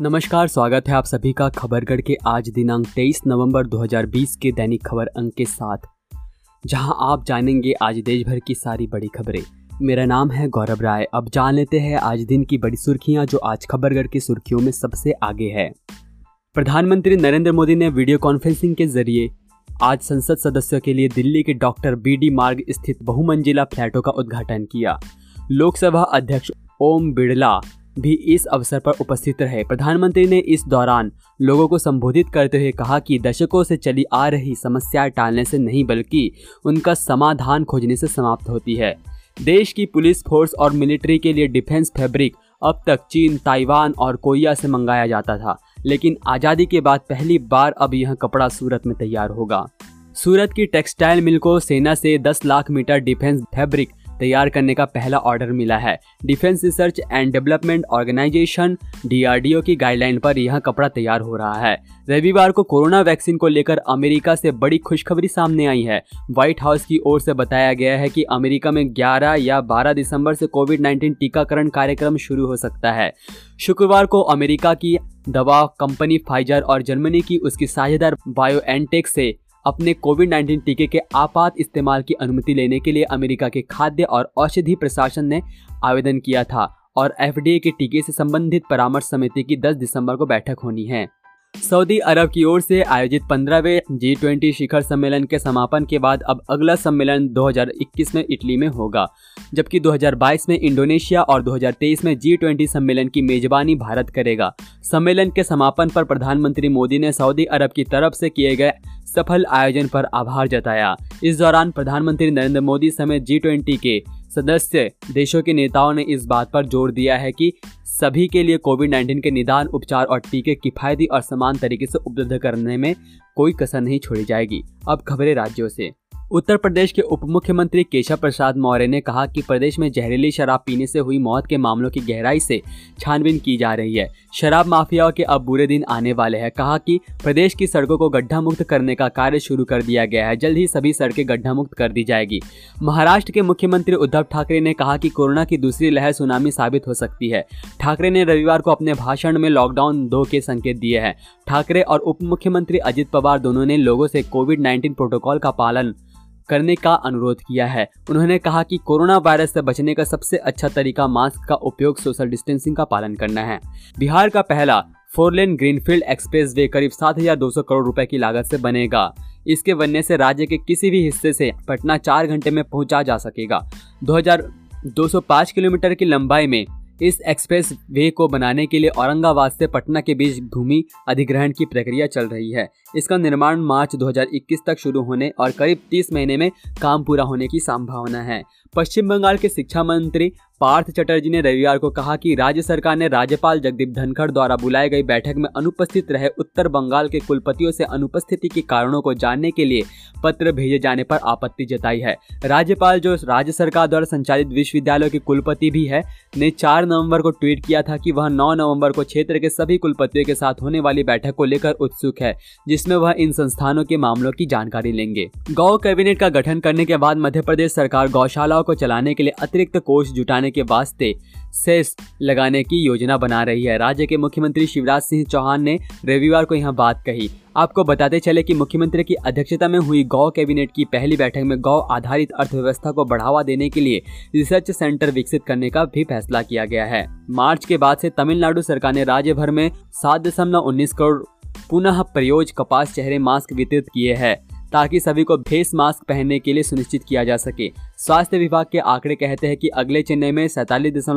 नमस्कार, स्वागत है आप सभी का खबरगढ़ के आज दिनांक 23 नवंबर 2020 के दैनिक खबर अंक के साथ, जहाँ आप जानेंगे आज देश भर की सारी बड़ी खबरें। मेरा नाम है गौरव राय। अब जान लेते हैं आज दिन की बड़ी सुर्खियाँ जो आज खबरगढ़ की सुर्खियों में सबसे आगे है। प्रधानमंत्री नरेंद्र मोदी ने वीडियो कॉन्फ्रेंसिंग के ज़रिए आज संसद सदस्यों के लिए दिल्ली के डॉक्टर बी मार्ग स्थित बहुमंजिला फ्लैटों का उद्घाटन किया। लोकसभा अध्यक्ष ओम बिड़ला भी इस अवसर पर उपस्थित रहे। प्रधानमंत्री ने इस दौरान लोगों को संबोधित करते हुए कहा कि दशकों से चली आ रही समस्याएँ टालने से नहीं बल्कि उनका समाधान खोजने से समाप्त होती है। देश की पुलिस फोर्स और मिलिट्री के लिए डिफेंस फैब्रिक अब तक चीन, ताइवान और कोरिया से मंगाया जाता था। लेकिन आज़ादी के बाद पहली बार अब यह कपड़ा सूरत में तैयार होगा। सूरत की टेक्सटाइल मिल को सेना से 10 लाख मीटर डिफेंस फैब्रिक तैयार करने का पहला ऑर्डर मिला है। Defence research and development organisation DRDO की गाइडलाइन पर यह कपड़ा तैयार हो रहा है। रविवार को कोरोना वैक्सीन को लेकर अमेरिका से बड़ी खुशखबरी सामने आई है। व्हाइट हाउस की ओर से बताया गया है कि अमेरिका में 11 या 12 दिसंबर से कोविड 19 टीकाकरण कार्यक्रम शुरू हो सकता है। शुक्रवार को अमेरिका की दवा कंपनी फाइजर और जर्मनी की उसकी साझेदार बायोएनटेक से अपने कोविड 19 टीके के आपात इस्तेमाल की अनुमति लेने के लिए अमेरिका के खाद्य और औषधि प्रशासन ने आवेदन किया था और एफडीए के टीके से संबंधित परामर्श समिति की 10 दिसंबर को बैठक होनी है। सऊदी अरब की ओर से आयोजित पंद्रहवें जी ट्वेंटी शिखर सम्मेलन के समापन के बाद अब अगला सम्मेलन 2021 में इटली में होगा, जबकि 2022 में इंडोनेशिया और 2023 में जी ट्वेंटी सम्मेलन की मेजबानी भारत करेगा। सम्मेलन के समापन पर प्रधानमंत्री मोदी ने सऊदी अरब की तरफ़ से किए गए सफल आयोजन पर आभार जताया। इस दौरान प्रधानमंत्री नरेंद्र मोदी समेत जी ट्वेंटी के सदस्य देशों के नेताओं ने इस बात पर ज़ोर दिया है कि सभी के लिए कोविड 19 के निदान, उपचार और टीके किफायती और समान तरीके से उपलब्ध करने में कोई कसर नहीं छोड़ी जाएगी। अब खबरें राज्यों से। उत्तर प्रदेश के उप मुख्यमंत्री केशव प्रसाद मौर्य ने कहा कि प्रदेश में जहरीली शराब पीने से हुई मौत के मामलों की गहराई से छानबीन की जा रही है। शराब माफियाओं के अब बुरे दिन आने वाले हैं। कहा कि प्रदेश की सड़कों को गड्ढा मुक्त करने का कार्य शुरू कर दिया गया है। जल्द ही सभी सड़कें गड्ढा मुक्त कर दी जाएगी। महाराष्ट्र के मुख्यमंत्री उद्धव ठाकरे ने कहा कि कोरोना की दूसरी लहर सुनामी साबित हो सकती है। ठाकरे ने रविवार को अपने भाषण में लॉकडाउन दो के संकेत दिए हैं। ठाकरे और उप मुख्यमंत्री अजित पवार दोनों ने लोगों से कोविड नाइन्टीन प्रोटोकॉल का पालन करने का अनुरोध किया है। उन्होंने कहा कि कोरोना वायरस से बचने का सबसे अच्छा तरीका मास्क का उपयोग सोशल डिस्टेंसिंग का पालन करना है। बिहार का पहला four lane greenfield expressway करीब सात हज़ार दो सौ करोड़ रुपए की लागत से बनेगा। इसके बनने से राज्य के किसी भी हिस्से से पटना चार घंटे में पहुँचा जा सकेगा। 2205 किलोमीटर की लंबाई में इस एक्सप्रेस वे को बनाने के लिए औरंगाबाद से पटना के बीच भूमि अधिग्रहण की प्रक्रिया चल रही है। इसका निर्माण मार्च 2021 तक शुरू होने और करीब 30 महीने में काम पूरा होने की संभावना है। पश्चिम बंगाल के शिक्षा मंत्री पार्थ चटर्जी ने रविवार को कहा कि राज्य सरकार ने राज्यपाल जगदीप धनखड़ द्वारा बुलाई गई बैठक में अनुपस्थित रहे उत्तर बंगाल के कुलपतियों से अनुपस्थिति के कारणों को जानने के लिए पत्र भेजे जाने पर आपत्ति जताई है। राज्यपाल जो राज्य सरकार द्वारा संचालित विश्वविद्यालयों के कुलपति भी है, ने चार नवंबर को ट्वीट किया था कि वह नौ नवंबर को क्षेत्र के सभी कुलपतियों के साथ होने वाली बैठक को लेकर उत्सुक है, जिसमें वह इन संस्थानों के मामलों की जानकारी लेंगे। गौ कैबिनेट का गठन करने के बाद मध्य प्रदेश सरकार गौशालाओं को चलाने के लिए अतिरिक्त कोष जुटाने के वास्ते सेस लगाने की योजना बना रही है। राज्य के मुख्यमंत्री शिवराज सिंह चौहान ने रविवार को यह बात कही। आपको बताते चले कि मुख्यमंत्री की अध्यक्षता में हुई गौ कैबिनेट की पहली बैठक में गौ आधारित अर्थव्यवस्था को बढ़ावा देने के लिए रिसर्च सेंटर विकसित करने का भी फैसला किया गया है। मार्च के बाद से तमिलनाडु सरकार ने राज्य भर में सात दशमलव उन्नीस करोड़ पुनः प्रयोज कपास चेहरे मास्क वितरित किए हैं। ताकि सभी को फेस मास्क पहनने के लिए सुनिश्चित किया जा सके। स्वास्थ्य विभाग के आंकड़े कहते हैं कि अगले चेन्नई में सैतालीस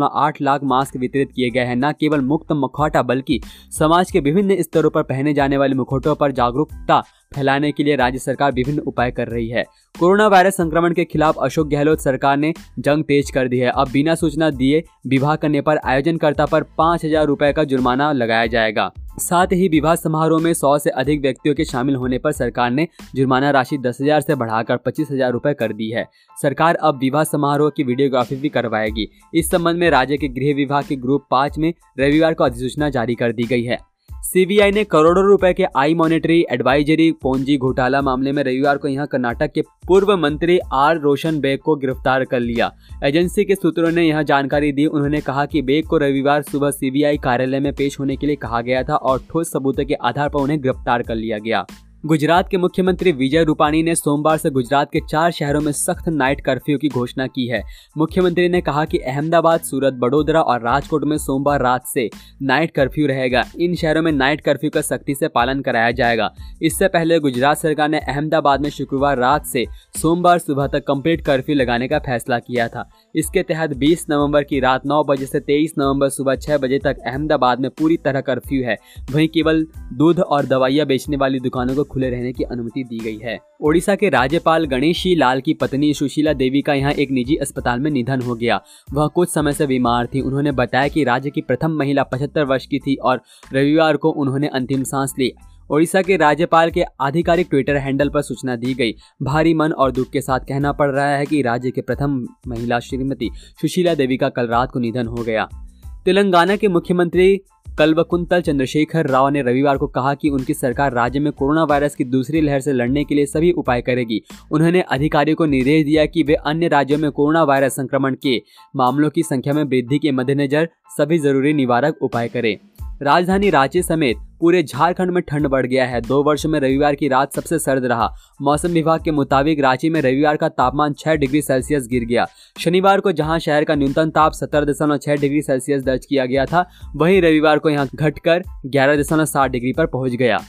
लाख मास्क वितरित किए गए हैं। न केवल मुक्त मुखौटा, बल्कि समाज के विभिन्न स्तरों पर पहने जाने वाले मुखौटों पर जागरूकता फैलाने के लिए राज्य सरकार विभिन्न उपाय कर रही है। कोरोना वायरस संक्रमण के खिलाफ अशोक गहलोत सरकार ने जंग तेज कर दी है। अब बिना सूचना दिए विवाह करने पर आयोजनकर्ता पर पाँच हज़ार रुपए का जुर्माना लगाया जाएगा। साथ ही विवाह समारोह में सौ से अधिक व्यक्तियों के शामिल होने पर सरकार ने जुर्माना राशि दस हज़ार से बढ़ाकर पच्चीस हज़ार रूपए कर दी है। सरकार अब विवाह समारोह की वीडियोग्राफी भी करवाएगी। इस संबंध में राज्य के गृह विभाग के ग्रुप पाँच में रविवार को अधिसूचना जारी कर दी गई है। सीबीआई ने करोड़ों रुपए के आई मॉनिटरी एडवाइजरी, पोंजी घोटाला मामले में रविवार को यहाँ कर्नाटक के पूर्व मंत्री आर रोशन बेग को गिरफ़्तार कर लिया। एजेंसी के सूत्रों ने यहाँ जानकारी दी। उन्होंने कहा कि बेग को रविवार सुबह सीबीआई कार्यालय में पेश होने के लिए कहा गया था और ठोस सबूतों के आधार पर उन्हें गिरफ़्तार कर लिया गया। गुजरात के मुख्यमंत्री विजय रूपाणी ने सोमवार से गुजरात के चार शहरों में सख्त नाइट कर्फ्यू की घोषणा की है। मुख्यमंत्री ने कहा कि अहमदाबाद, सूरत, बड़ोदरा और राजकोट में सोमवार रात से नाइट कर्फ्यू रहेगा। इन शहरों में नाइट कर्फ्यू का सख्ती से पालन कराया जाएगा। इससे पहले गुजरात सरकार ने अहमदाबाद में शुक्रवार रात से सोमवार सुबह तक कंप्लीट कर्फ्यू लगाने का फैसला किया था। इसके तहत 20 नवंबर की रात 9 बजे से 23 नवंबर सुबह 6 बजे तक अहमदाबाद में पूरी तरह कर्फ्यू है। वहीं केवल दूध और दवाइयाँ बेचने वाली दुकानों को खुले रहने की अनुमति दी गई है। ओडिशा के राज्यपाल गणेशी लाल की पत्नी सुशीला देवी का यहाँ एक निजी अस्पताल में निधन हो गया। वह कुछ समय से बीमार थी। उन्होंने बताया कि राज्य की प्रथम महिला पचहत्तर वर्ष की थी और रविवार को उन्होंने अंतिम सांस ली। ओडिशा के राज्यपाल के आधिकारिक ट्विटर हैंडल पर सूचना दी गई। भारी मन और दुख के साथ कहना पड़ रहा है कि राज्य के प्रथम महिला श्रीमती सुशीला देवी का कल रात को निधन हो गया। तेलंगाना के मुख्यमंत्री कलवकुंतल चंद्रशेखर राव ने रविवार को कहा कि उनकी सरकार राज्य में कोरोना वायरस की दूसरी लहर से लड़ने के लिए सभी उपाय करेगी। उन्होंने अधिकारियों को निर्देश दिया कि वे अन्य राज्यों में कोरोना वायरस संक्रमण के मामलों की संख्या में वृद्धि के मद्देनजर सभी ज़रूरी निवारक उपाय करें। राजधानी रांची समेत पूरे झारखंड में ठंड बढ़ गया है। दो वर्ष में रविवार की रात सबसे सर्द रहा। मौसम विभाग के मुताबिक रांची में रविवार का तापमान 6 डिग्री सेल्सियस गिर गया। शनिवार को जहाँ शहर का न्यूनतम ताप सत्तर दशमलव छह डिग्री सेल्सियस दर्ज किया गया था, वहीं रविवार को यहाँ घटकर ग्यारह दशमलव सात डिग्री पर पहुँच गया।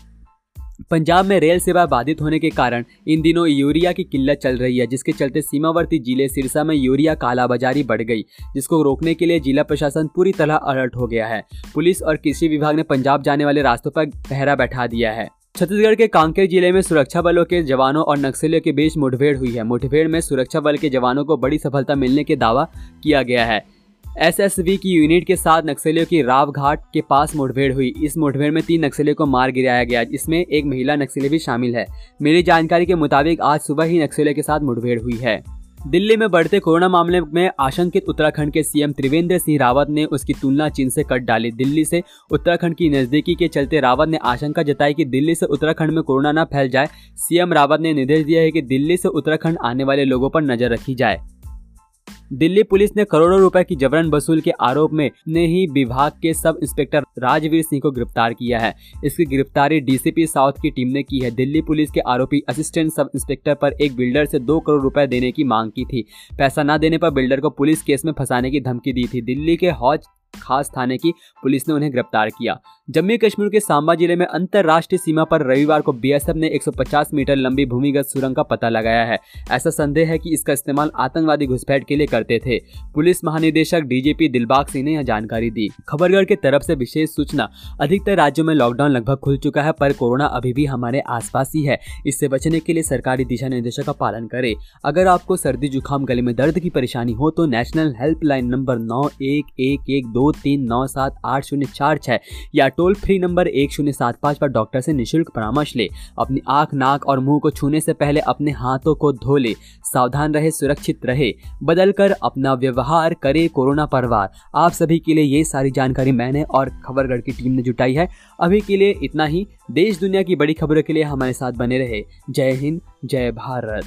पंजाब में रेल सेवा बाधित होने के कारण इन दिनों यूरिया की किल्लत चल रही है, जिसके चलते सीमावर्ती ज़िले सिरसा में यूरिया कालाबाजारी बढ़ गई, जिसको रोकने के लिए जिला प्रशासन पूरी तरह अलर्ट हो गया है। पुलिस और कृषि विभाग ने पंजाब जाने वाले रास्तों पर पहरा बैठा दिया है। छत्तीसगढ़ के कांकेर ज़िले में सुरक्षा बलों के जवानों और नक्सलियों के बीच मुठभेड़ हुई है। मुठभेड़ में सुरक्षा बल के जवानों को बड़ी सफलता मिलने के दावा किया गया है। एसएसबी की यूनिट के साथ नक्सलियों की राव घाट के पास मुठभेड़ हुई। इस मुठभेड़ में तीन नक्सलियों को मार गिराया गया, जिसमें एक महिला नक्सली भी शामिल है। मेरी जानकारी के मुताबिक आज सुबह ही नक्सलियों के साथ मुठभेड़ हुई है। दिल्ली में बढ़ते कोरोना मामले में आशंकित उत्तराखंड के सीएम त्रिवेंद्र सिंह रावत ने उसकी तुलना चीन से कर डाली। दिल्ली से उत्तराखंड की नजदीकी के चलते रावत ने आशंका जताई कि दिल्ली से उत्तराखंड में कोरोना न फैल जाए। सीएम रावत ने निर्देश दिया है कि दिल्ली से उत्तराखंड आने वाले लोगों पर नज़र रखी जाए। दिल्ली पुलिस ने करोड़ों रुपए की जबरन वसूल के आरोप में ने ही विभाग के सब इंस्पेक्टर राजवीर सिंह को गिरफ़्तार किया है। इसकी गिरफ्तारी डीसीपी साउथ की टीम ने की है। दिल्ली पुलिस के आरोपी असिस्टेंट सब इंस्पेक्टर पर एक बिल्डर से दो करोड़ रुपए देने की मांग की थी। पैसा न देने पर बिल्डर को पुलिस केस में फंसाने की धमकी दी थी। दिल्ली के हौज खास थाने की पुलिस ने उन्हें गिरफ़्तार किया। जम्मू कश्मीर के सांबा ज़िले में अंतरराष्ट्रीय सीमा पर रविवार को बीएसएफ ने 150 मीटर लंबी भूमिगत सुरंग का पता लगाया है। ऐसा संदेह है कि इसका इस्तेमाल आतंकवादी घुसपैठ के लिए करते थे। पुलिस महानिदेशक डीजीपी दिलबाग सिंह ने यह जानकारी दी। खबरगढ़ की तरफ़ से विशेष सूचना। अधिकतर राज्यों में लॉकडाउन लगभग खुल चुका है, पर कोरोना अभी भी हमारे आसपास ही है। इससे बचने के लिए सरकारी दिशा निर्देशों का पालन करें। अगर आपको सर्दी, जुकाम, गले में दर्द की परेशानी हो तो नेशनल हेल्पलाइन नंबर नौ एक एक एक दो तीन नौ सात आठ शून्य चार छः या टोल फ्री नंबर एक शून्य सात पाँच पर डॉक्टर से निशुल्क परामर्श ले। अपनी आँख, नाक और मुँह को छूने से पहले अपने हाथों को धो ले। सावधान रहे, सुरक्षित रहे। बदल कर अपना व्यवहार करे कोरोना परवार। आप सभी के लिए ये सारी जानकारी मैंने और खबरगढ़ की टीम ने जुटाई है। अभी के लिए इतना ही। देश दुनिया की बड़ी खबरों के लिए हमारे साथ बने रहे। जय हिंद, जय भारत।